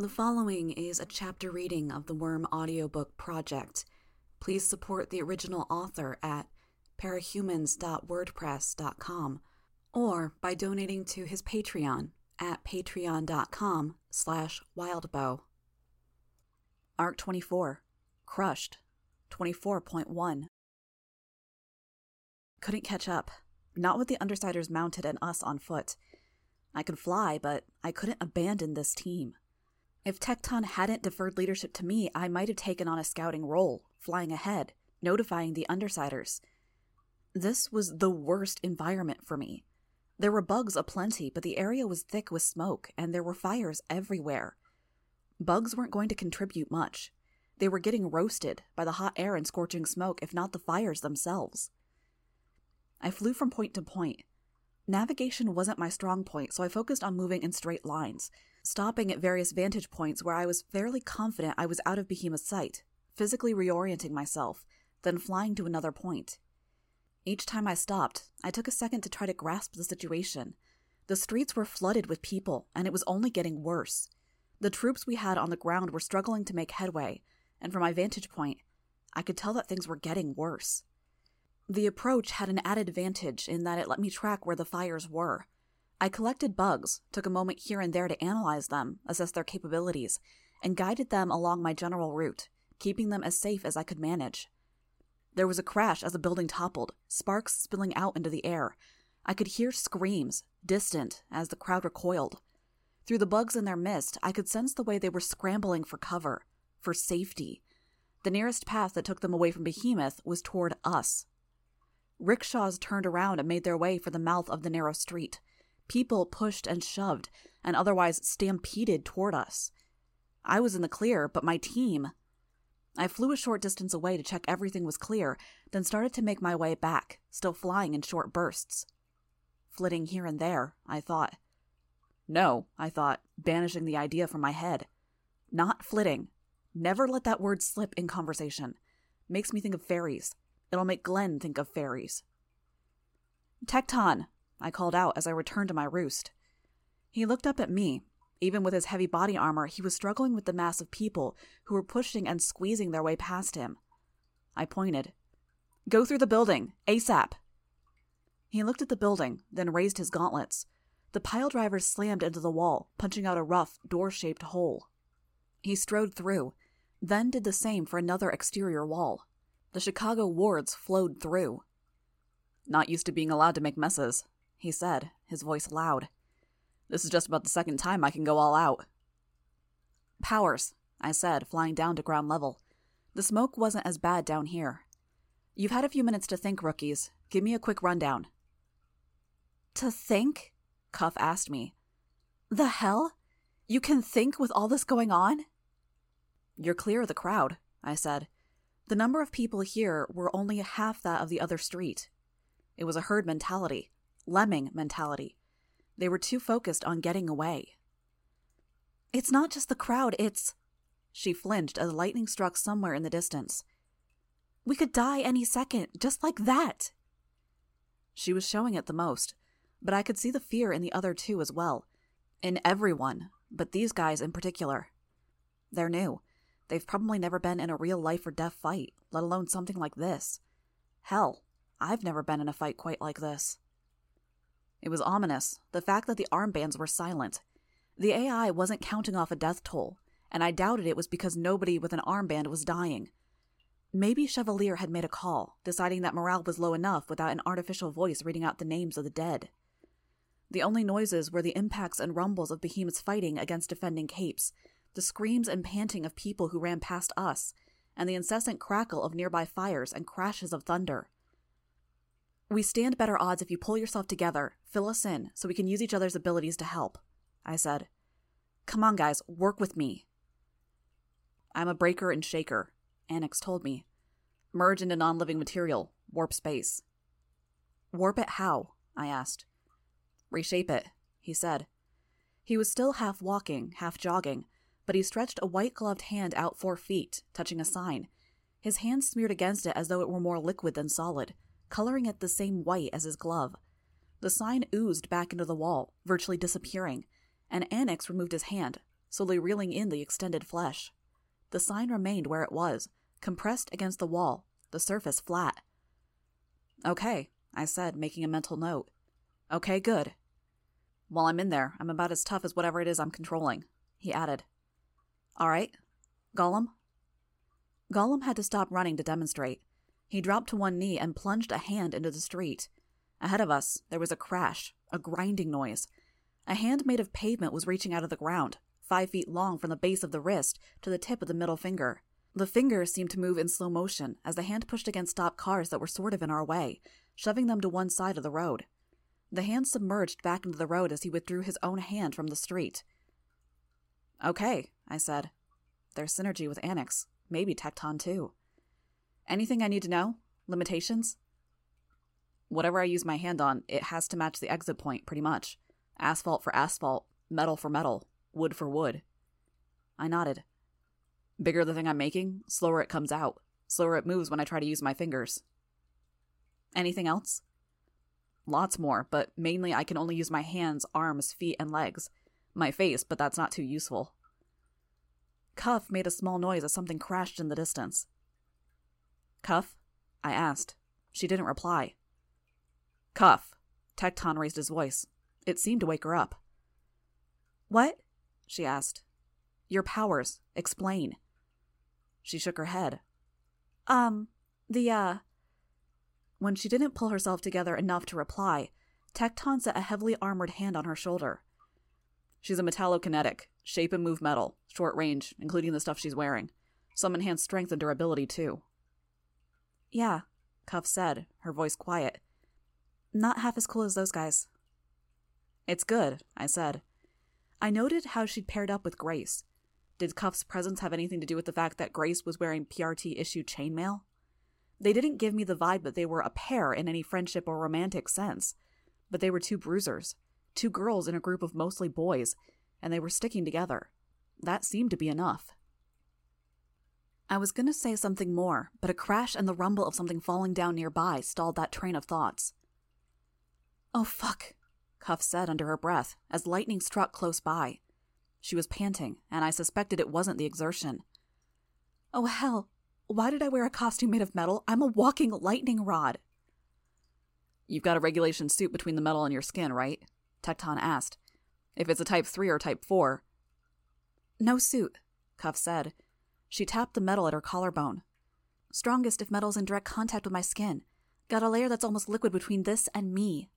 The following is a chapter reading of the Worm audiobook project. Please support the original author at parahumans.wordpress.com or by donating to his Patreon at patreon.com slash wildbow. Arc 24. Crushed. 24.1. Couldn't catch up. Not with the Undersiders mounted and us on foot. I could fly, but I couldn't abandon this team. If Tecton hadn't deferred leadership to me, I might have taken on a scouting role, flying ahead, notifying the Undersiders. This was the worst environment for me. There were bugs aplenty, but the area was thick with smoke, and there were fires everywhere. Bugs weren't going to contribute much. They were getting roasted by the hot air and scorching smoke, if not the fires themselves. I flew from point to point. Navigation wasn't my strong point, so I focused on moving in straight lines, stopping at various vantage points where I was fairly confident I was out of Behemoth's sight, physically reorienting myself, then flying to another point. Each time I stopped, I took a second to try to grasp the situation. The streets were flooded with people, and it was only getting worse. The troops we had on the ground were struggling to make headway, and from my vantage point, I could tell that things were getting worse. The approach had an added advantage in that it let me track where the fires were. I collected bugs, took a moment here and there to analyze them, assess their capabilities, and guided them along my general route, keeping them as safe as I could manage. There was a crash as a building toppled, sparks spilling out into the air. I could hear screams, distant, as the crowd recoiled. Through the bugs in their mist, I could sense the way they were scrambling for cover, for safety. The nearest path that took them away from Behemoth was toward us. Rickshaws turned around and made their way for the mouth of the narrow street. People pushed and shoved, and otherwise stampeded toward us. I was in the clear, but my team. I flew a short distance away to check everything was clear, then started to make my way back, still flying in short bursts. Flitting here and there, I thought. No, I thought, banishing the idea from my head. Not flitting. Never let that word slip in conversation. Makes me think of fairies. It'll make Glenn think of fairies. Tecton, I called out as I returned to my roost. He looked up at me. Even with his heavy body armor, he was struggling with the mass of people who were pushing and squeezing their way past him. I pointed. Go through the building, ASAP. He looked at the building, then raised his gauntlets. The pile drivers slammed into the wall, punching out a rough, door shaped hole. He strode through, then did the same for another exterior wall. The Chicago wards flowed through. Not used to being allowed to make messes, he said, his voice loud. This is just about the second time I can go all out. Powers, I said, flying down to ground level. The smoke wasn't as bad down here. You've had a few minutes to think, rookies. Give me a quick rundown. To think? Cuff asked me. The hell? You can think with all this going on? You're clear of the crowd, I said. The number of people here were only half that of the other street. It was a herd mentality, lemming mentality. They were too focused on getting away. It's not just the crowd, it's. She flinched as lightning struck somewhere in the distance. We could die any second, just like that. She was showing it the most, but I could see the fear in the other two as well. In everyone, but these guys in particular. They're new. They've probably never been in a real life or death fight, let alone something like this. Hell, I've never been in a fight quite like this. It was ominous, the fact that the armbands were silent. The AI wasn't counting off a death toll, and I doubted it was because nobody with an armband was dying. Maybe Chevalier had made a call, deciding that morale was low enough without an artificial voice reading out the names of the dead. The only noises were the impacts and rumbles of behemoths fighting against defending capes, the screams and panting of people who ran past us, and the incessant crackle of nearby fires and crashes of thunder. We stand better odds if you pull yourself together, fill us in, so we can use each other's abilities to help, I said. Come on, guys, work with me. I'm a breaker and shaker, Annex told me. Merge into non living material, warp space. Warp it how? I asked. Reshape it, he said. He was still half walking, half jogging, but he stretched a white gloved hand out four feet, touching a sign. His hand smeared against it as though it were more liquid than solid, coloring it the same white as his glove. The sign oozed back into the wall, virtually disappearing, and Annex removed his hand, slowly reeling in the extended flesh. The sign remained where it was, compressed against the wall, the surface flat. Okay, I said, making a mental note. Okay, good. While I'm in there, I'm about as tough as whatever it is I'm controlling, he added. All right. Golem? Golem had to stop running to demonstrate. He dropped to one knee and plunged a hand into the street. Ahead of us, there was a crash, a grinding noise. A hand made of pavement was reaching out of the ground, five feet long from the base of the wrist to the tip of the middle finger. The finger seemed to move in slow motion as the hand pushed against stopped cars that were sort of in our way, shoving them to one side of the road. The hand submerged back into the road as he withdrew his own hand from the street. Okay, I said. There's synergy with Annex. Maybe Tecton too. Anything I need to know? Limitations? Whatever I use my hand on, it has to match the exit point, pretty much. Asphalt for asphalt, metal for metal, wood for wood. I nodded. Bigger the thing I'm making, slower it comes out. Slower it moves when I try to use my fingers. Anything else? Lots more, but mainly I can only use my hands, arms, feet, and legs. My face, but that's not too useful. Cuff made a small noise as something crashed in the distance. Cuff? I asked. She didn't reply. Cuff. Tecton raised his voice. It seemed to wake her up. What? she asked. Your powers. Explain. She shook her head. Um, the, uh. When she didn't pull herself together enough to reply, Tecton set a heavily armored hand on her shoulder. She's a metallokinetic, shape and move metal, short range, including the stuff she's wearing. Some enhanced strength and durability, too. Yeah, Cuff said, her voice quiet. Not half as cool as those guys. It's good, I said. I noted how she'd paired up with Grace. Did Cuff's presence have anything to do with the fact that Grace was wearing PRT issue chainmail? They didn't give me the vibe that they were a pair in any friendship or romantic sense, but they were two bruisers, two girls in a group of mostly boys, and they were sticking together. That seemed to be enough. I was going to say something more, but a crash and the rumble of something falling down nearby stalled that train of thoughts. Oh, fuck, Cuff said under her breath as lightning struck close by. She was panting, and I suspected it wasn't the exertion. Oh, hell, why did I wear a costume made of metal? I'm a walking lightning rod. You've got a regulation suit between the metal and your skin, right? Tecton asked. If it's a Type 3 or Type 4. No suit, Cuff said, she tapped the metal at her collarbone. Strongest if metal's in direct contact with my skin. Got a layer that's almost liquid between this and me.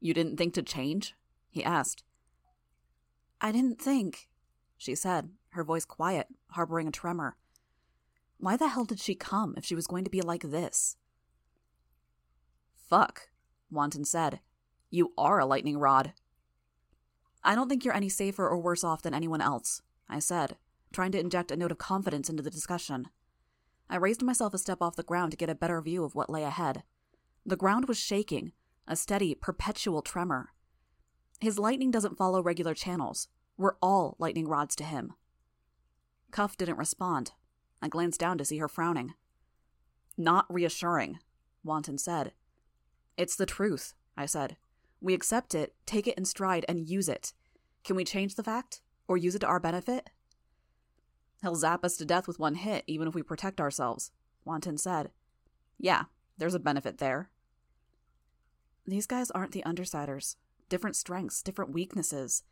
You didn't think to change? He asked. I didn't think, she said, her voice quiet, harboring a tremor. Why the hell did she come if she was going to be like this? Fuck, Wanton said. You are a lightning rod. I don't think you're any safer or worse off than anyone else, I said, trying to inject a note of confidence into the discussion. I raised myself a step off the ground to get a better view of what lay ahead. The ground was shaking, a steady, perpetual tremor. His lightning doesn't follow regular channels. We're all lightning rods to him. Cuff didn't respond. I glanced down to see her frowning. Not reassuring, Wanton said. It's the truth, I said. We accept it, take it in stride, and use it. Can we change the fact? Or use it to our benefit? He'll zap us to death with one hit, even if we protect ourselves, Wanton said. Yeah, there's a benefit there. These guys aren't the Undersiders. Different strengths, different weaknesses.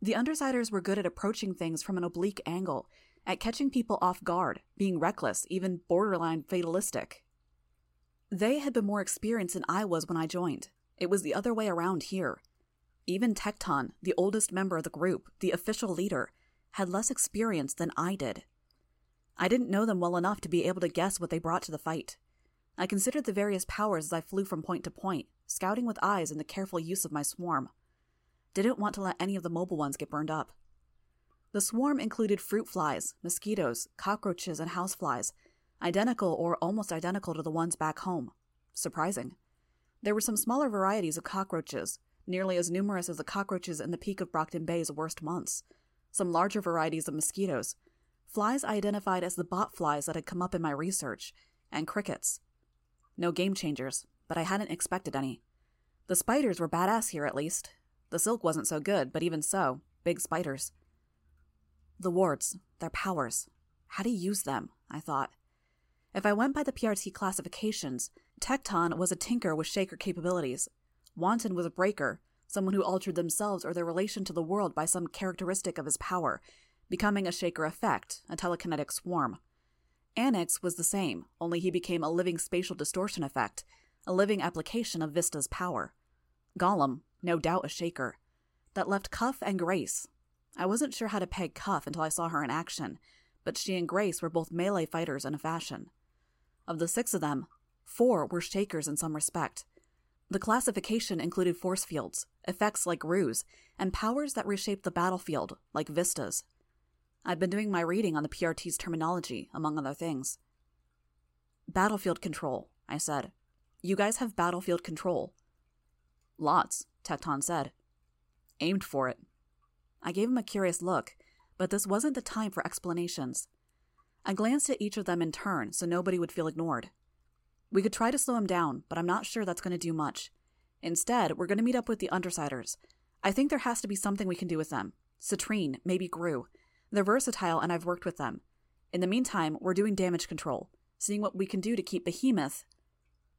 The Undersiders were good at approaching things from an oblique angle, at catching people off guard, being reckless, even borderline fatalistic. They had been more experienced than I was when I joined. It was the other way around here. Even Tecton, the oldest member of the group, the official leader, had less experience than I did. I didn't know them well enough to be able to guess what they brought to the fight. I considered the various powers as I flew from point to point, scouting with eyes and the careful use of my swarm. Didn't want to let any of the mobile ones get burned up. The swarm included fruit flies, mosquitoes, cockroaches, and houseflies, identical or almost identical to the ones back home. Surprising. There were some smaller varieties of cockroaches, nearly as numerous as the cockroaches in the peak of Brockton Bay's worst months, some larger varieties of mosquitoes, flies I identified as the bot flies that had come up in my research, and crickets. No game changers, but I hadn't expected any. The spiders were badass here at least. The silk wasn't so good, but even so, big spiders. The wards, their powers. How to use them, I thought. If I went by the PRT classifications, Tecton was a tinker with shaker capabilities. Wanton was a breaker, someone who altered themselves or their relation to the world by some characteristic of his power, becoming a shaker effect, a telekinetic swarm. Annex was the same, only he became a living spatial distortion effect, a living application of Vista's power. Golem, no doubt a shaker. That left Cuff and Grace. I wasn't sure how to peg Cuff until I saw her in action, but she and Grace were both melee fighters in a fashion. Of the six of them, four were shakers in some respect. The classification included force fields, effects like ruse, and powers that reshaped the battlefield, like vistas. I'd been doing my reading on the PRT's terminology, among other things. Battlefield control, I said. You guys have battlefield control. Lots, Tecton said. Aimed for it. I gave him a curious look, but this wasn't the time for explanations. I glanced at each of them in turn so nobody would feel ignored. We could try to slow him down, but I'm not sure that's going to do much. Instead, we're going to meet up with the Undersiders. I think there has to be something we can do with them. Citrine, maybe Grue. They're versatile and I've worked with them. In the meantime, we're doing damage control, seeing what we can do to keep Behemoth.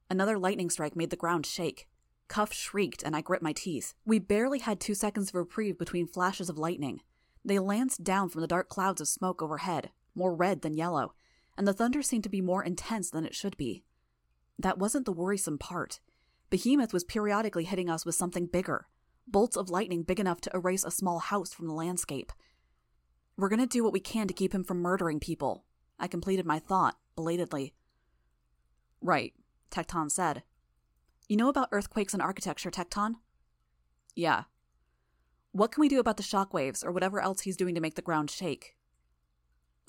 Another lightning strike made the ground shake. Cuff shrieked, and I grit my teeth. We barely had two seconds of reprieve between flashes of lightning. They lanced down from the dark clouds of smoke overhead, more red than yellow, and the thunder seemed to be more intense than it should be. That wasn't the worrisome part. Behemoth was periodically hitting us with something bigger bolts of lightning big enough to erase a small house from the landscape. We're to do what we can to keep him from murdering people. I completed my thought, belatedly. Right, Tecton said. You know about earthquakes and architecture, Tecton? Yeah. What can we do about the shockwaves or whatever else he's doing to make the ground shake?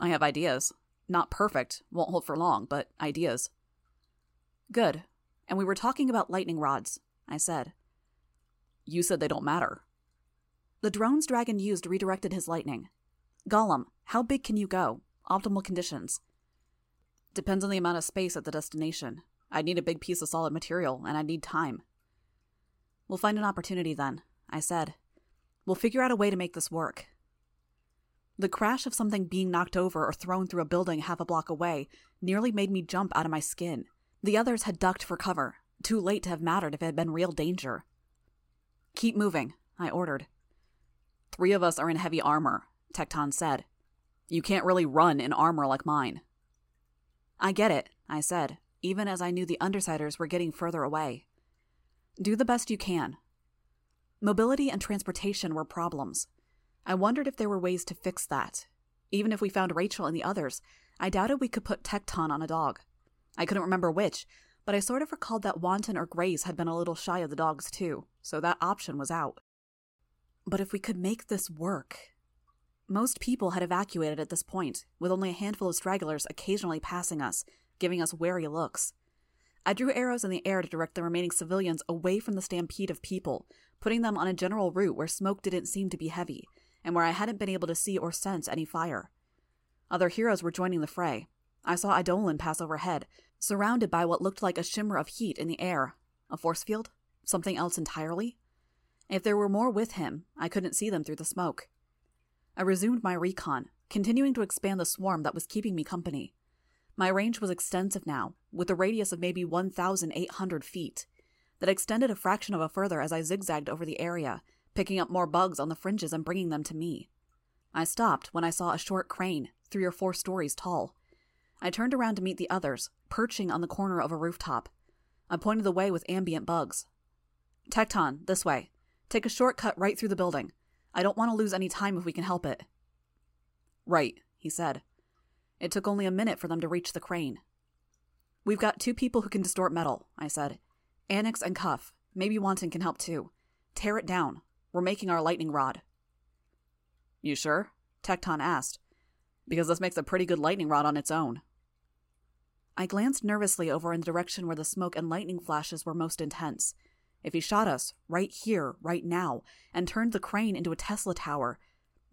I have ideas. Not perfect, won't hold for long, but ideas. Good. And we were talking about lightning rods, I said. You said they don't matter. The drones Dragon used redirected his lightning. Golem, how big can you go? Optimal conditions. Depends on the amount of space at the destination. I'd need a big piece of solid material, and I'd need time. We'll find an opportunity then, I said. We'll figure out a way to make this work. The crash of something being knocked over or thrown through a building half a block away nearly made me jump out of my skin. The others had ducked for cover, too late to have mattered if it had been real danger. Keep moving, I ordered. Three of us are in heavy armor, Tecton said. You can't really run in armor like mine. I get it, I said, even as I knew the Undersiders were getting further away. Do the best you can. Mobility and transportation were problems. I wondered if there were ways to fix that. Even if we found Rachel and the others, I doubted we could put Tecton on a dog. I couldn't remember which, but I sort of recalled that Wanton or Grace had been a little shy of the dogs too, so that option was out. But if we could make this work. Most people had evacuated at this point, with only a handful of stragglers occasionally passing us, giving us wary looks. I drew arrows in the air to direct the remaining civilians away from the stampede of people, putting them on a general route where smoke didn't seem to be heavy, and where I hadn't been able to see or sense any fire. Other heroes were joining the fray. I saw Eidolon pass overhead, surrounded by what looked like a shimmer of heat in the air. A force field? Something else entirely? If there were more with him, I couldn't see them through the smoke. I resumed my recon, continuing to expand the swarm that was keeping me company. My range was extensive now, with a radius of maybe 1,800 feet. That extended a fraction of a further as I zigzagged over the area, picking up more bugs on the fringes and bringing them to me. I stopped when I saw a short crane, three or four stories tall. I turned around to meet the others, perching on the corner of a rooftop. I pointed the way with ambient bugs. Tecton, this way. Take a shortcut right through the building. I don't want to lose any time if we can help it. Right, he said. It took only a minute for them to reach the crane. We've got two people who can distort metal, I said. Annex and Cuff. Maybe Wanton can help too. Tear it down. We're making our lightning rod. You sure? Tecton asked. Because this makes a pretty good lightning rod on its own. I glanced nervously over in the direction where the smoke and lightning flashes were most intense. If he shot us, right here, right now, and turned the crane into a Tesla tower,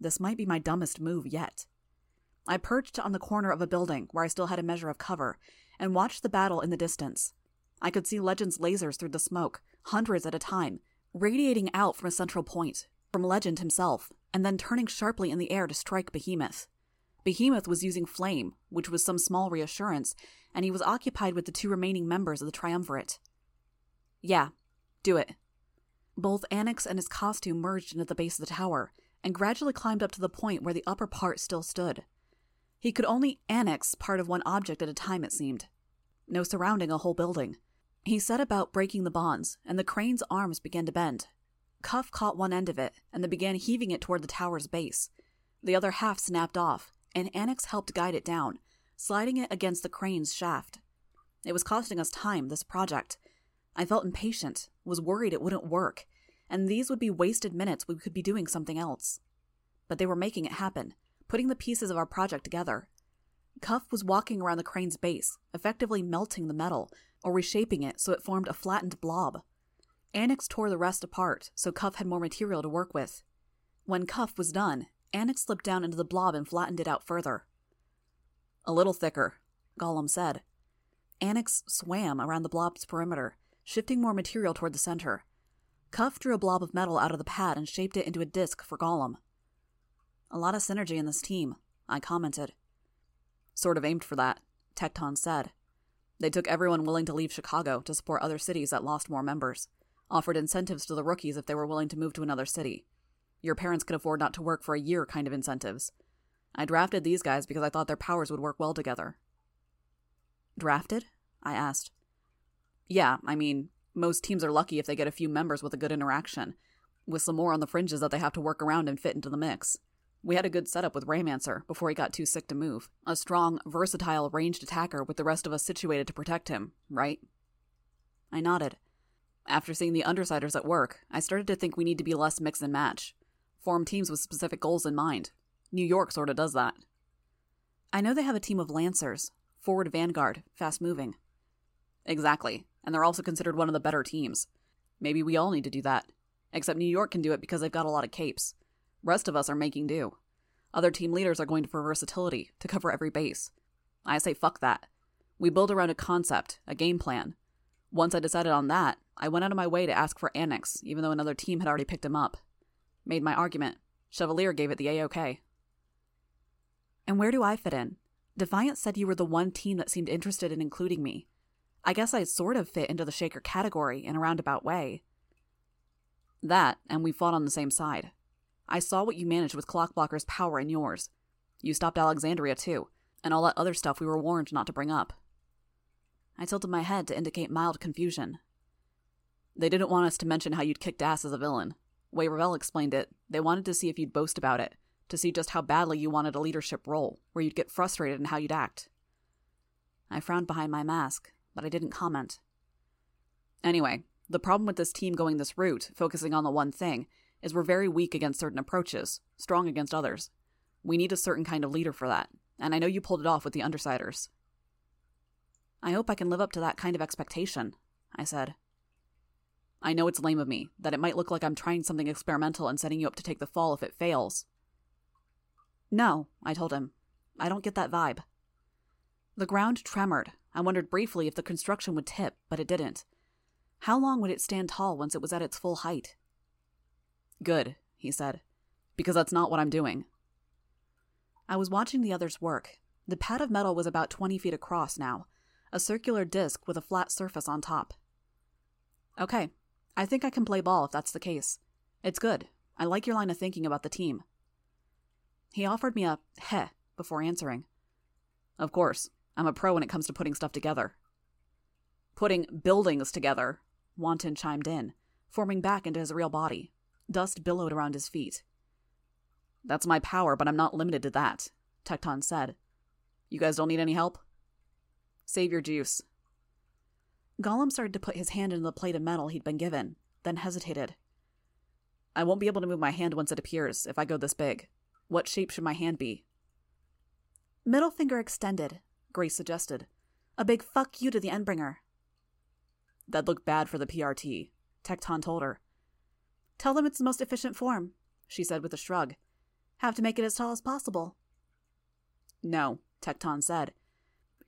this might be my dumbest move yet. I perched on the corner of a building where I still had a measure of cover and watched the battle in the distance. I could see Legend's lasers through the smoke, hundreds at a time, radiating out from a central point, from Legend himself, and then turning sharply in the air to strike Behemoth. Behemoth was using flame, which was some small reassurance, and he was occupied with the two remaining members of the triumvirate. Yeah, do it. Both Annex and his costume merged into the base of the tower, and gradually climbed up to the point where the upper part still stood. He could only annex part of one object at a time, it seemed. No surrounding a whole building. He set about breaking the bonds, and the crane's arms began to bend. Cuff caught one end of it, and then began heaving it toward the tower's base. The other half snapped off, and Annex helped guide it down, sliding it against the crane's shaft. It was costing us time, this project. I felt impatient, was worried it wouldn't work, and these would be wasted minutes we could be doing something else. But they were making it happen, putting the pieces of our project together. Cuff was walking around the crane's base, effectively melting the metal, or reshaping it so it formed a flattened blob. Annex tore the rest apart, so Cuff had more material to work with. When Cuff was done, Annex slipped down into the blob and flattened it out further. A little thicker, Golem said. Annex swam around the blob's perimeter, shifting more material toward the center. Cuff drew a blob of metal out of the pad and shaped it into a disc for Golem. A lot of synergy in this team, I commented. Sort of aimed for that, Tecton said. They took everyone willing to leave Chicago to support other cities that lost more members, offered incentives to the rookies if they were willing to move to another city. Your parents could afford not to work for a year kind of incentives. I drafted these guys because I thought their powers would work well together. Drafted? I asked. Yeah, I mean, most teams are lucky if they get a few members with a good interaction, with some more on the fringes that they have to work around and fit into the mix. We had a good setup with Raymancer before he got too sick to move. A strong, versatile, ranged attacker with the rest of us situated to protect him, right? I nodded. After seeing the Undersiders at work, I started to think we need to be less mix and match. Form teams with specific goals in mind. New York sort of does that. I know they have a team of Lancers, forward vanguard, fast moving. Exactly, and they're also considered one of the better teams. Maybe we all need to do that. Except New York can do it because they've got a lot of capes. Rest of us are making do. Other team leaders are going for versatility, to cover every base. I say fuck that. We build around a concept, a game plan. Once I decided on that, I went out of my way to ask for Annex, even though another team had already picked him up. Made my argument. Chevalier gave it the A-OK. And where do I fit in? Defiant said you were the one team that seemed interested in including me. I guess I sort of fit into the Shaker category in a roundabout way. That, and we fought on the same side. I saw what you managed with Clockblocker's power and yours. You stopped Alexandria, too, and all that other stuff we were warned not to bring up. I tilted my head to indicate mild confusion. They didn't want us to mention how you'd kicked ass as a villain. Way Revel explained it, they wanted to see if you'd boast about it, to see just how badly you wanted a leadership role, where you'd get frustrated in how you'd act. I frowned behind my mask, but I didn't comment. Anyway, the problem with this team going this route, focusing on the one thing, is we're very weak against certain approaches, strong against others. We need a certain kind of leader for that, and I know you pulled it off with the Undersiders. I hope I can live up to that kind of expectation, I said. I know it's lame of me, that it might look like I'm trying something experimental and setting you up to take the fall if it fails. No, I told him. I don't get that vibe. The ground tremored. I wondered briefly if the construction would tip, but it didn't. How long would it stand tall once it was at its full height? Good, he said, because that's not what I'm doing. I was watching the others work. The pad of metal was about 20 feet across now, a circular disc with a flat surface on top. Okay, I think I can play ball if that's the case. It's good. I like your line of thinking about the team. He offered me a heh before answering. Of course, I'm a pro when it comes to putting stuff together. Putting buildings together, Wanton chimed in, forming back into his real body. Dust billowed around his feet. That's my power, but I'm not limited to that, Tecton said. You guys don't need any help? Save your juice. Golem started to put his hand into the plate of metal he'd been given, then hesitated. I won't be able to move my hand once it appears, if I go this big. What shape should my hand be? Middle finger extended, Grace suggested. A big fuck you to the Endbringer. That'd look bad for the PRT, Tecton told her. Tell them it's the most efficient form, she said with a shrug. Have to make it as tall as possible. No, Tecton said.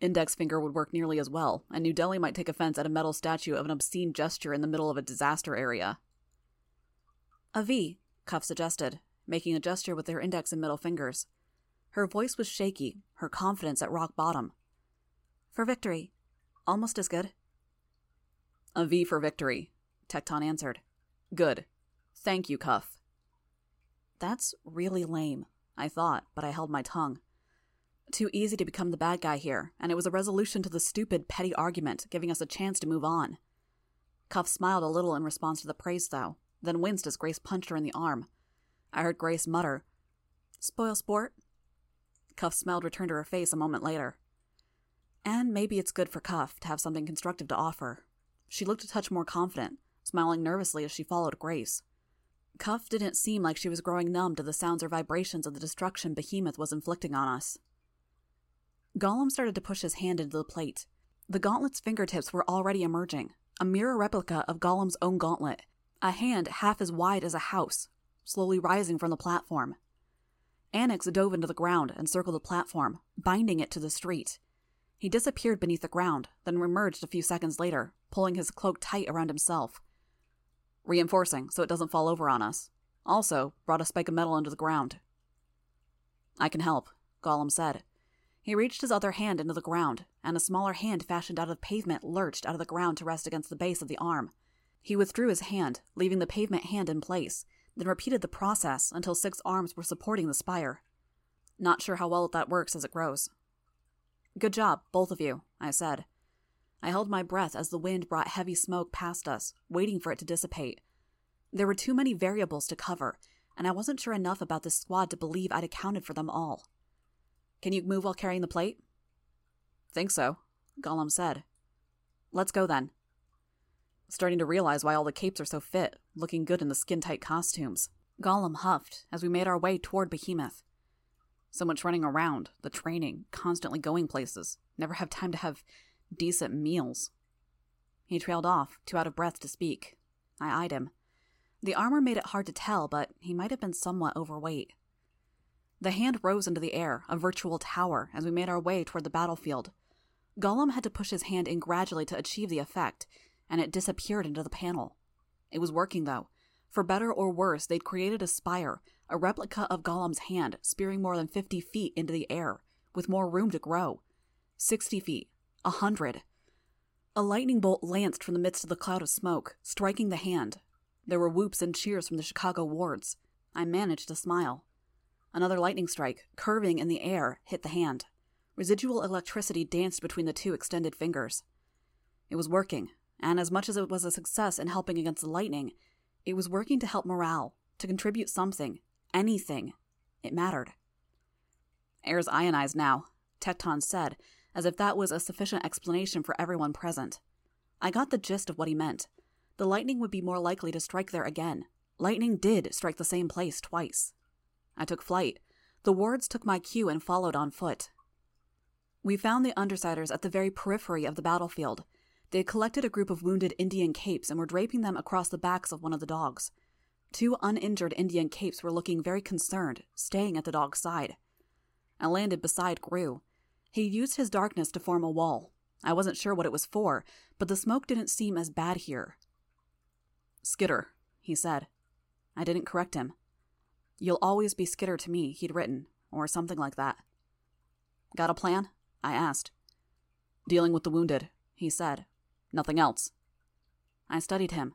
Index finger would work nearly as well, and New Delhi might take offense at a metal statue of an obscene gesture in the middle of a disaster area. A V, Cuff suggested, making a gesture with her index and middle fingers. Her voice was shaky, her confidence at rock bottom. For victory. Almost as good. A V for victory, Tecton answered. Good. Thank you, Cuff. That's really lame, I thought, but I held my tongue. Too easy to become the bad guy here, and it was a resolution to the stupid, petty argument, giving us a chance to move on. Cuff smiled a little in response to the praise, though, then winced as Grace punched her in the arm. I heard Grace mutter, Spoil sport? Cuff's smile returned to her face a moment later. And maybe it's good for Cuff to have something constructive to offer. She looked a touch more confident, smiling nervously as she followed Grace. Cuff didn't seem like she was growing numb to the sounds or vibrations of the destruction Behemoth was inflicting on us. Golem started to push his hand into the plate. The gauntlet's fingertips were already emerging, a mirror replica of Golem's own gauntlet, a hand half as wide as a house, slowly rising from the platform. Annex dove into the ground and circled the platform, binding it to the street. He disappeared beneath the ground, then emerged a few seconds later, pulling his cloak tight around himself. Reinforcing so it doesn't fall over on us. Also, brought a spike of metal into the ground. I can help, Golem said. He reached his other hand into the ground, and a smaller hand fashioned out of pavement lurched out of the ground to rest against the base of the arm. He withdrew his hand, leaving the pavement hand in place, then repeated the process until six arms were supporting the spire. Not sure how well that works as it grows. Good job, both of you, I said. I held my breath as the wind brought heavy smoke past us, waiting for it to dissipate. There were too many variables to cover, and I wasn't sure enough about this squad to believe I'd accounted for them all. Can you move while carrying the plate? Think so, Golem said. Let's go then. Starting to realize why all the capes are so fit, looking good in the skin tight costumes. Golem huffed as we made our way toward Behemoth. So much running around, the training, constantly going places, never have time to have decent meals. He trailed off, too out of breath to speak. I eyed him. The armor made it hard to tell, but he might have been somewhat overweight. The hand rose into the air, a virtual tower, as we made our way toward the battlefield. Golem had to push his hand in gradually to achieve the effect, and it disappeared into the panel. It was working, though. For better or worse, they'd created a spire, a replica of Golem's hand, spearing more than 50 feet into the air, with more room to grow. 60 feet, a hundred. A lightning bolt lanced from the midst of the cloud of smoke, striking the hand. There were whoops and cheers from the Chicago wards. I managed to smile. Another lightning strike, curving in the air, hit the hand. Residual electricity danced between the two extended fingers. It was working, and as much as it was a success in helping against the lightning, it was working to help morale, to contribute something, anything. It mattered. Air's ionized now, Tecton said, as if that was a sufficient explanation for everyone present. I got the gist of what he meant. The lightning would be more likely to strike there again. Lightning did strike the same place twice. I took flight. The wards took my cue and followed on foot. We found the Undersiders at the very periphery of the battlefield. They had collected a group of wounded Indian capes and were draping them across the backs of one of the dogs. Two uninjured Indian capes were looking very concerned, staying at the dog's side. I landed beside Grue. He used his darkness to form a wall. I wasn't sure what it was for, but the smoke didn't seem as bad here. Skitter, he said. I didn't correct him. You'll always be Skitter to me, he'd written, or something like that. Got a plan? I asked. Dealing with the wounded, he said. Nothing else. I studied him.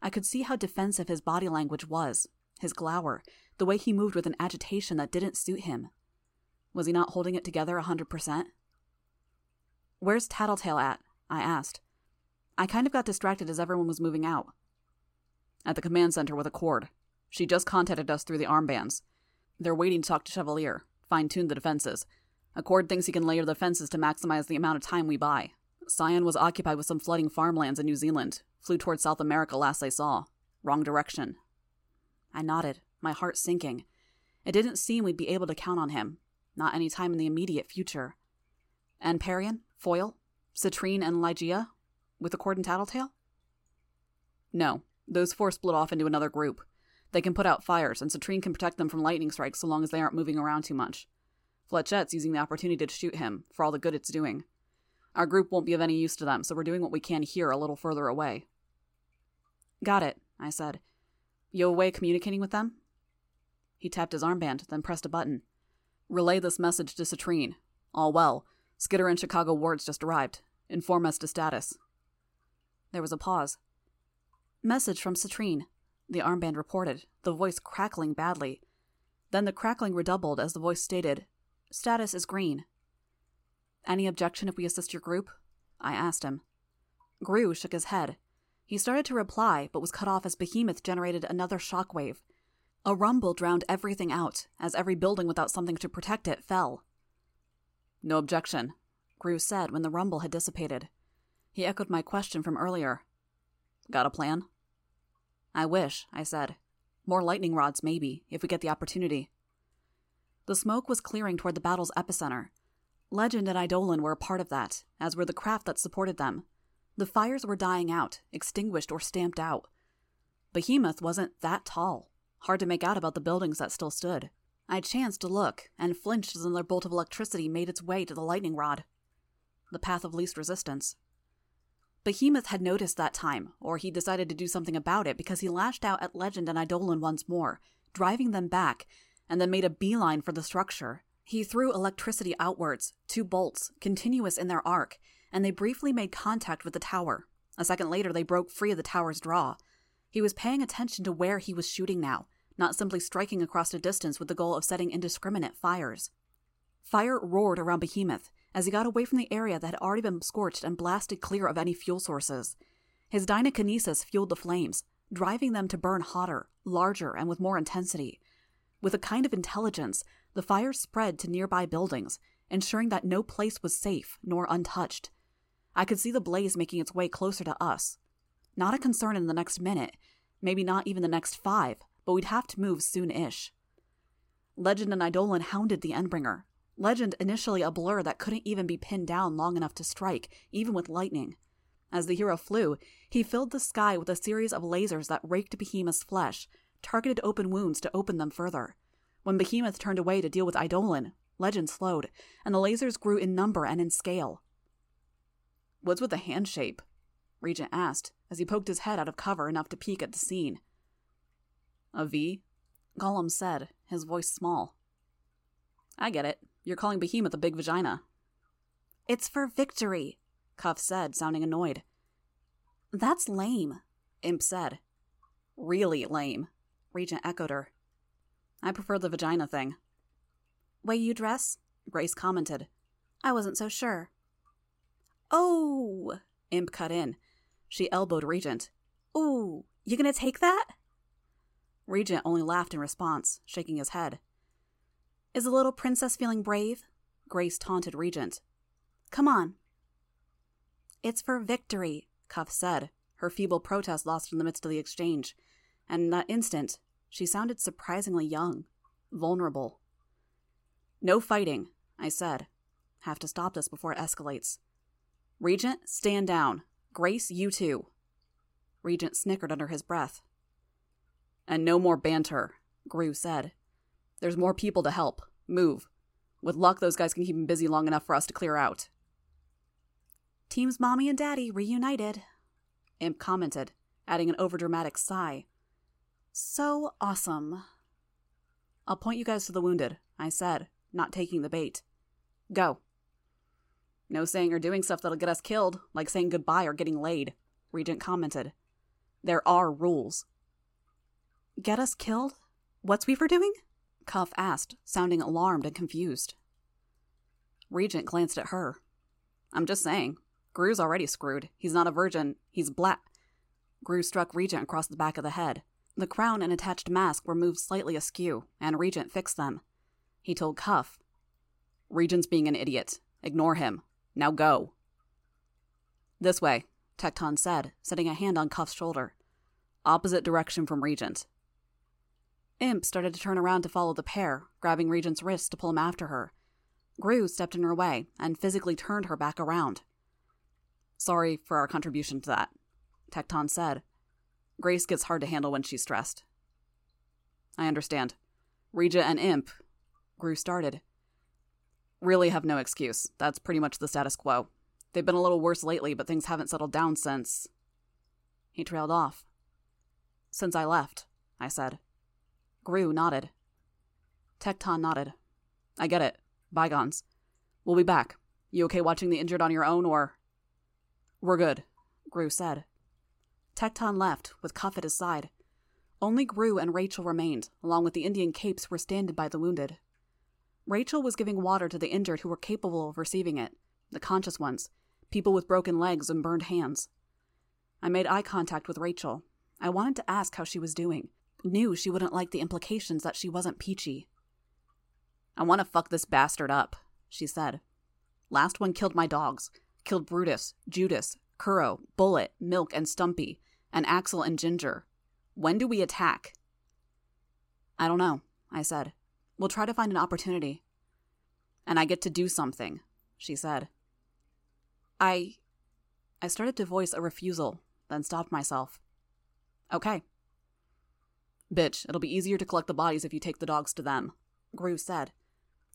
I could see how defensive his body language was, his glower, the way he moved with an agitation that didn't suit him. Was he not holding it together a hundred percent? Where's Tattletale at? I asked. I kind of got distracted as everyone was moving out. At the command center with Accord. She just contacted us through the armbands. They're waiting to talk to Chevalier, fine tune the defenses. Accord thinks he can layer the fences to maximize the amount of time we buy. Scion was occupied with some flooding farmlands in New Zealand. Flew toward South America last I saw. Wrong direction. I nodded, my heart sinking. It didn't seem we'd be able to count on him. Not any time in the immediate future. And Parian? Foil? Citrine and Ligeia? With Accord and Tattletale? No. Those four split off into another group. They can put out fires, and Citrine can protect them from lightning strikes so long as they aren't moving around too much. Flechette's using the opportunity to shoot him, for all the good it's doing. Our group won't be of any use to them, so we're doing what we can here a little further away. Got it, I said. You away communicating with them? He tapped his armband, then pressed a button. Relay this message to Citrine. All well. Skitter and Chicago wards just arrived. Inform us to status. There was a pause. Message from Citrine, the armband reported, the voice crackling badly. Then the crackling redoubled as the voice stated, Status is green. Any objection if we assist your group? I asked him. Grue shook his head. He started to reply, but was cut off as Behemoth generated another shockwave. A rumble drowned everything out, as every building without something to protect it fell. No objection, Grue said when the rumble had dissipated. He echoed my question from earlier. Got a plan? I wish, I said. More lightning rods, maybe, if we get the opportunity. The smoke was clearing toward the battle's epicenter. Legend and Eidolon were a part of that, as were the craft that supported them. The fires were dying out, extinguished or stamped out. Behemoth wasn't that tall, hard to make out about the buildings that still stood. I chanced to look, and flinched as another bolt of electricity made its way to the lightning rod. The path of least resistance. Behemoth had noticed that time, or he decided to do something about it because he lashed out at Legend and Eidolon once more, driving them back, and then made a beeline for the structure. He threw electricity outwards, two bolts, continuous in their arc, and they briefly made contact with the tower. A second later, they broke free of the tower's draw. He was paying attention to where he was shooting now, not simply striking across a distance with the goal of setting indiscriminate fires. Fire roared around Behemoth, as he got away from the area that had already been scorched and blasted clear of any fuel sources. His dynakinesis fueled the flames, driving them to burn hotter, larger, and with more intensity. With a kind of intelligence, the fire spread to nearby buildings, ensuring that no place was safe nor untouched. I could see the blaze making its way closer to us. Not a concern in the next minute, maybe not even the next five, but we'd have to move soon ish. Legend and Eidolon hounded the Endbringer, Legend initially a blur that couldn't even be pinned down long enough to strike, even with lightning. As the hero flew, he filled the sky with a series of lasers that raked Behemoth's flesh, targeted open wounds to open them further. When Behemoth turned away to deal with Eidolon, Legend slowed, and the lasers grew in number and in scale. What's with the hand shape? Regent asked, as he poked his head out of cover enough to peek at the scene. A V? Golem said, his voice small. I get it. You're calling Behemoth a big vagina. It's for victory, Cuff said, sounding annoyed. That's lame, Imp said. Really lame, Regent echoed her. I prefer the vagina thing. Way you dress? Grace commented. I wasn't so sure. Oh! Imp cut in. She elbowed Regent. Ooh, you gonna take that? Regent only laughed in response, shaking his head. Is the little princess feeling brave? Grace taunted Regent. Come on. It's for victory, Cuff said, her feeble protest lost in the midst of the exchange. And in that instant, she sounded surprisingly young, vulnerable. No fighting, I said. Have to stop this before it escalates. Regent, stand down. Grace, you too. Regent snickered under his breath. And no more banter, Grue said, there's more people to help. Move. With luck, those guys can keep him busy long enough for us to clear out. Teams Mommy and Daddy reunited, Imp commented, adding an overdramatic sigh. So awesome. I'll point you guys to the wounded, I said, not taking the bait. Go. No saying or doing stuff that'll get us killed, like saying goodbye or getting laid, Regent commented. There are rules. Get us killed? What's we for doing? Cuff asked, sounding alarmed and confused. Regent glanced at her. I'm just saying. Grue's already screwed. He's not a virgin. He's black. Grue struck Regent across the back of the head. The crown and attached mask were moved slightly askew, and Regent fixed them. He told Cuff, Regent's being an idiot. Ignore him. Now go. This way, Tecton said, setting a hand on Cuff's shoulder. Opposite direction from Regent. Imp started to turn around to follow the pair, grabbing Regent's wrist to pull him after her. Grue stepped in her way and physically turned her back around. Sorry for our contribution to that, Tecton said. Grace gets hard to handle when she's stressed. I understand. Regent and Imp, Grue started. Really have no excuse. That's pretty much the status quo. They've been a little worse lately, but things haven't settled down since. He trailed off. Since I left, I said. Grue nodded. Tecton nodded. I get it. Bygones. We'll be back. You okay watching the injured on your own, or. We're good, Grue said. Tecton left, with Cuff at his side. Only Grue and Rachel remained, along with the Indian capes who were standing by the wounded. Rachel was giving water to the injured who were capable of receiving it, the conscious ones, people with broken legs and burned hands. I made eye contact with Rachel. I wanted to ask how she was doing. Knew she wouldn't like the implications that she wasn't peachy. I want to fuck this bastard up, she said. Last one killed my dogs. Killed Brutus, Judas, Kuro, Bullet, Milk, and Stumpy, and Axel and Ginger. When do we attack? I don't know, I said. We'll try to find an opportunity. And I get to do something, she said. I. I started to voice a refusal, then stopped myself. Okay. Bitch, it'll be easier to collect the bodies if you take the dogs to them, Grue said.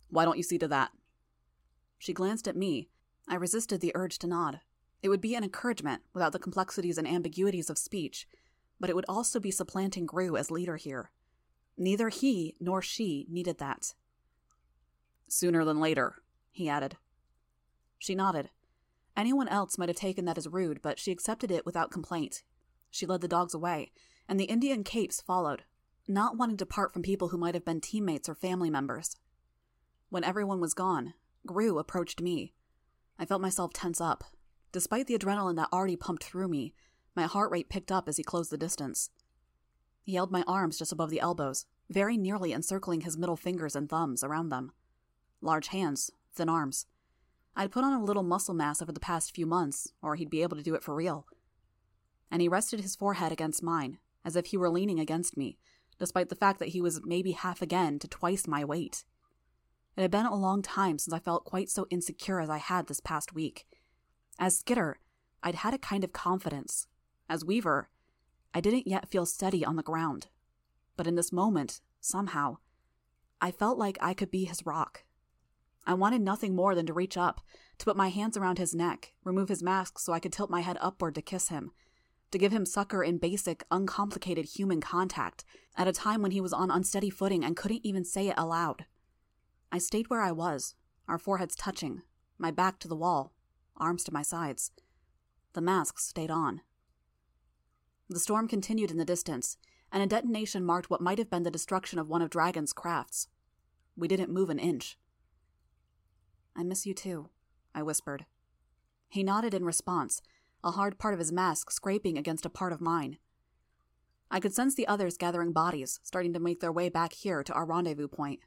Why don't you see to that? She glanced at me. I resisted the urge to nod. It would be an encouragement without the complexities and ambiguities of speech but it would also be supplanting Grue as leader here. Neither he nor she needed that. Sooner than later, he added. She nodded. Anyone else might have taken that as rude, but she accepted it without complaint. She led the dogs away, and the Indian capes followed, not wanting to part from people who might have been teammates or family members. When everyone was gone, Grue approached me. I felt myself tense up. Despite the adrenaline that already pumped through me, my heart rate picked up as he closed the distance. He held my arms just above the elbows, very nearly encircling his middle fingers and thumbs around them. Large hands, thin arms. I'd put on a little muscle mass over the past few months, or he'd be able to do it for real. And he rested his forehead against mine, as if he were leaning against me, despite the fact that he was maybe half again to twice my weight. It had been a long time since I felt quite so insecure as I had this past week. As Skitter, I'd had a kind of confidence, as Weaver, I didn't yet feel steady on the ground. But in this moment, somehow, I felt like I could be his rock. I wanted nothing more than to reach up, to put my hands around his neck, remove his mask so I could tilt my head upward to kiss him, to give him succor in basic, uncomplicated human contact at a time when he was on unsteady footing and couldn't even say it aloud. I stayed where I was, our foreheads touching, my back to the wall, arms to my sides. The masks stayed on. The storm continued in the distance, and a detonation marked what might have been the destruction of one of Dragon's crafts. We didn't move an inch. I miss you too, I whispered. He nodded in response, a hard part of his mask scraping against a part of mine. I could sense the others gathering bodies, starting to make their way back here to our rendezvous point.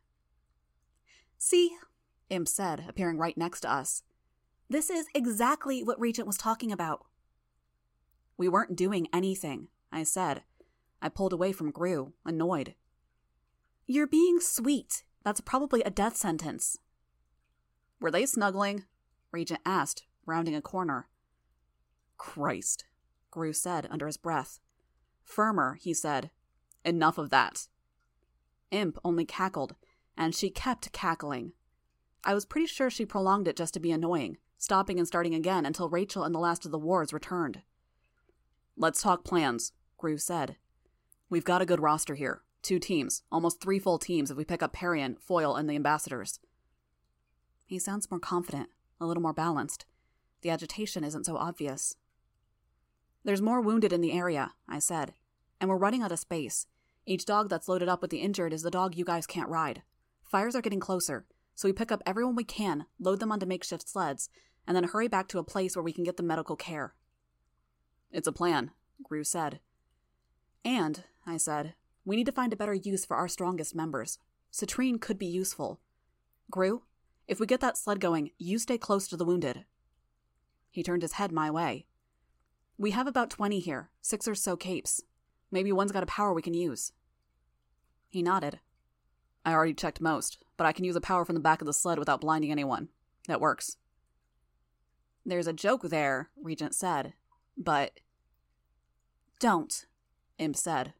See, Imp said, appearing right next to us. This is exactly what Regent was talking about. We weren't doing anything, I said. I pulled away from Grue, annoyed. You're being sweet. That's probably a death sentence. Were they snuggling? Regent asked, rounding a corner. Christ, Grue said under his breath. Firmer, he said. Enough of that. Imp only cackled, and she kept cackling. I was pretty sure she prolonged it just to be annoying, stopping and starting again until Rachel and the last of the wards returned. Let's talk plans, Grue said. We've got a good roster here. Two teams, almost three full teams if we pick up Parian, Foil, and the ambassadors. He sounds more confident, a little more balanced. The agitation isn't so obvious. There's more wounded in the area, I said, and we're running out of space. Each dog that's loaded up with the injured is the dog you guys can't ride. Fires are getting closer, so we pick up everyone we can, load them onto makeshift sleds, and then hurry back to a place where we can get them medical care. It's a plan, Grue said. And, I said, we need to find a better use for our strongest members. Citrine could be useful. Grue, if we get that sled going, you stay close to the wounded. He turned his head my way. We have about 20 here, six or so capes. Maybe one's got a power we can use. He nodded. I already checked most, but I can use a power from the back of the sled without blinding anyone. That works. There's a joke there, Regent said, but. Don't, Imp said.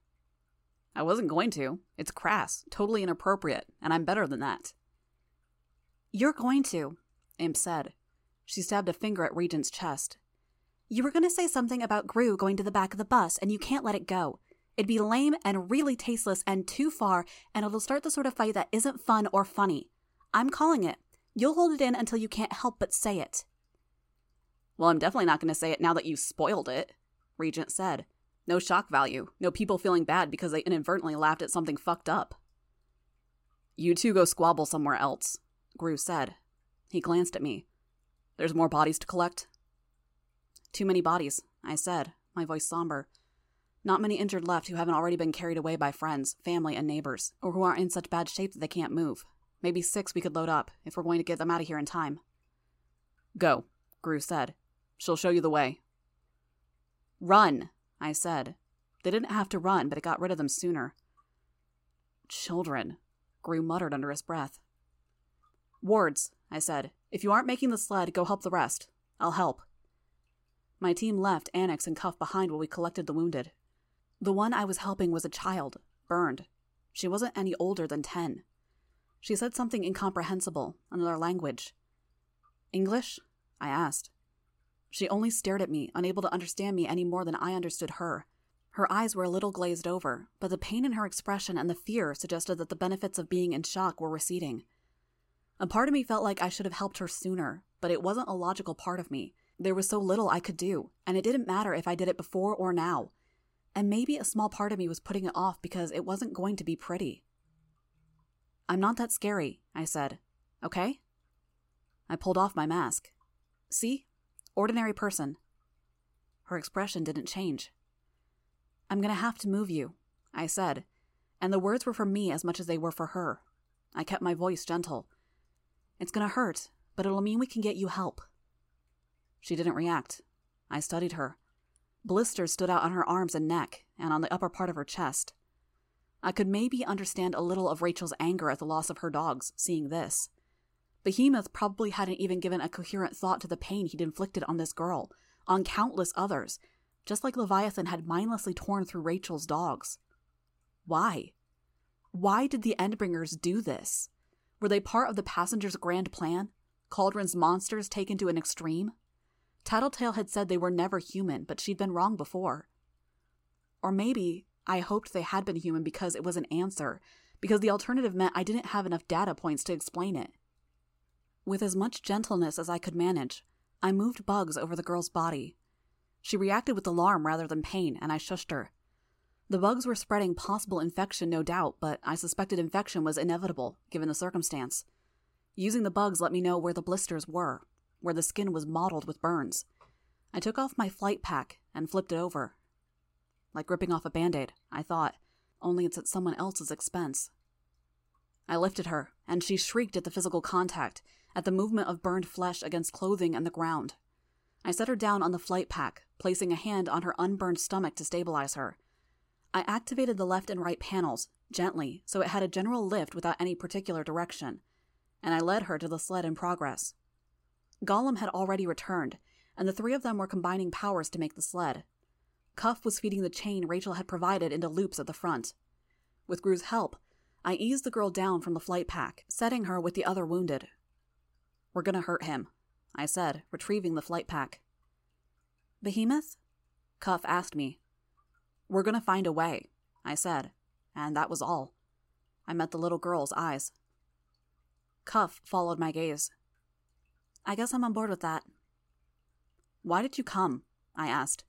I wasn't going to. It's crass, totally inappropriate, and I'm better than that. You're going to, Imp said. She stabbed a finger at Regent's chest. You were going to say something about Grue going to the back of the bus, and you can't let it go. It'd be lame and really tasteless and too far, and it'll start the sort of fight that isn't fun or funny. I'm calling it. You'll hold it in until you can't help but say it. Well, I'm definitely not going to say it now that you spoiled it, Regent said. No shock value, no people feeling bad because they inadvertently laughed at something fucked up. You two go squabble somewhere else, Grue said. He glanced at me. There's more bodies to collect? Too many bodies, I said, my voice somber. Not many injured left who haven't already been carried away by friends, family, and neighbors, or who aren't in such bad shape that they can't move. Maybe six we could load up, if we're going to get them out of here in time. Go, Grue said. She'll show you the way. Run, I said. They didn't have to run, but it got rid of them sooner. Children, Grue muttered under his breath. Wards, I said. If you aren't making the sled, go help the rest. I'll help. My team left Annex and Cuff behind while we collected the wounded. The one I was helping was a child, burned. She wasn't any older than ten. She said something incomprehensible, another language. English? I asked. She only stared at me, unable to understand me any more than I understood her. Her eyes were a little glazed over, but the pain in her expression and the fear suggested that the benefits of being in shock were receding. A part of me felt like I should have helped her sooner, but it wasn't a logical part of me. There was so little I could do, and it didn't matter if I did it before or now. And maybe a small part of me was putting it off because it wasn't going to be pretty. I'm not that scary, I said. Okay? I pulled off my mask. See? Ordinary person. Her expression didn't change. I'm going to have to move you, I said, and the words were for me as much as they were for her. I kept my voice gentle. It's going to hurt, but it'll mean we can get you help. She didn't react. I studied her. Blisters stood out on her arms and neck, and on the upper part of her chest. I could maybe understand a little of Rachel's anger at the loss of her dogs, seeing this. Behemoth probably hadn't even given a coherent thought to the pain he'd inflicted on this girl, on countless others, just like Leviathan had mindlessly torn through Rachel's dogs. Why? Why did the Endbringers do this? Were they part of the passengers' grand plan? Cauldron's monsters taken to an extreme? Tattletale had said they were never human, but she'd been wrong before. Or maybe I hoped they had been human because it was an answer, because the alternative meant I didn't have enough data points to explain it. With as much gentleness as I could manage, I moved bugs over the girl's body. She reacted with alarm rather than pain, and I shushed her. The bugs were spreading possible infection, no doubt, but I suspected infection was inevitable, given the circumstance. Using the bugs let me know where the blisters were, where the skin was mottled with burns. I took off my flight pack and flipped it over. Like ripping off a band aid, I thought, only it's at someone else's expense. I lifted her, and she shrieked at the physical contact, at the movement of burned flesh against clothing and the ground. I set her down on the flight pack, placing a hand on her unburned stomach to stabilize her. I activated the left and right panels, gently, so it had a general lift without any particular direction, and I led her to the sled in progress. Golem had already returned, and the three of them were combining powers to make the sled. Cuff was feeding the chain Rachel had provided into loops at the front. With Grue's help, I eased the girl down from the flight pack, setting her with the other wounded, we're gonna hurt him, I said, retrieving the flight pack. Behemoth? Cuff asked me. We're gonna find a way, I said, and that was all. I met the little girl's eyes. Cuff followed my gaze. I guess I'm on board with that. Why did you come? I asked.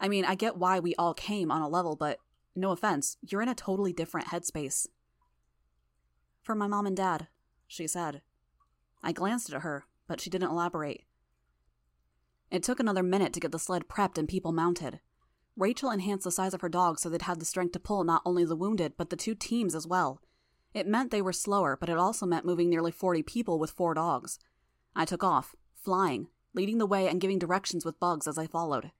I mean, I get why we all came on a level, but no offense, you're in a totally different headspace. For my mom and dad, she said. I glanced at her, but she didn't elaborate. It took another minute to get the sled prepped and people mounted. Rachel enhanced the size of her dogs so they'd have the strength to pull not only the wounded, but the two teams as well. It meant they were slower, but it also meant moving nearly 40 people with four dogs. I took off, flying, leading the way and giving directions with bugs as I followed.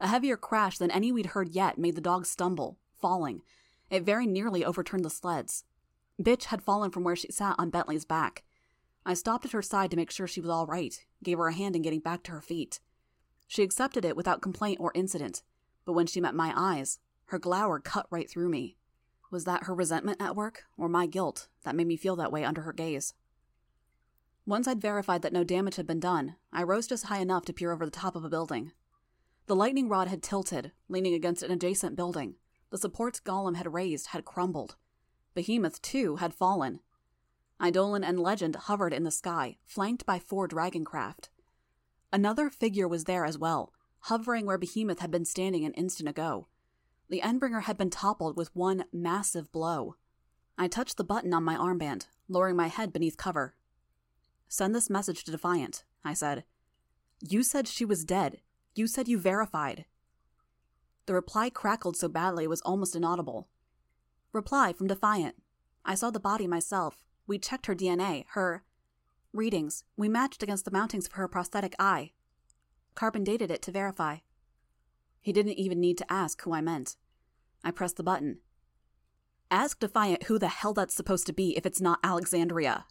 A heavier crash than any we'd heard yet made the dogs stumble, falling. It very nearly overturned the sleds. Bitch had fallen from where she sat on Bentley's back. I stopped at her side to make sure she was all right, gave her a hand in getting back to her feet. She accepted it without complaint or incident, but when she met my eyes, her glower cut right through me. Was that her resentment at work, or my guilt, that made me feel that way under her gaze? Once I'd verified that no damage had been done, I rose just high enough to peer over the top of a building. The lightning rod had tilted, leaning against an adjacent building, The supports Golem had raised had crumbled. Behemoth, too, had fallen. Eidolon and Legend hovered in the sky, flanked by four dragoncraft. Another figure was there as well, hovering where Behemoth had been standing an instant ago. The Endbringer had been toppled with one massive blow. I touched the button on my armband, lowering my head beneath cover. Send this message to Defiant, I said. You said she was dead. You said you verified. The reply crackled so badly it was almost inaudible. Reply from Defiant. I saw the body myself. We checked her DNA, her readings. We matched against the mountings of her prosthetic eye. Carbon dated it to verify. He didn't even need to ask who I meant. I pressed the button. Ask Defiant who the hell that's supposed to be if it's not Alexandria,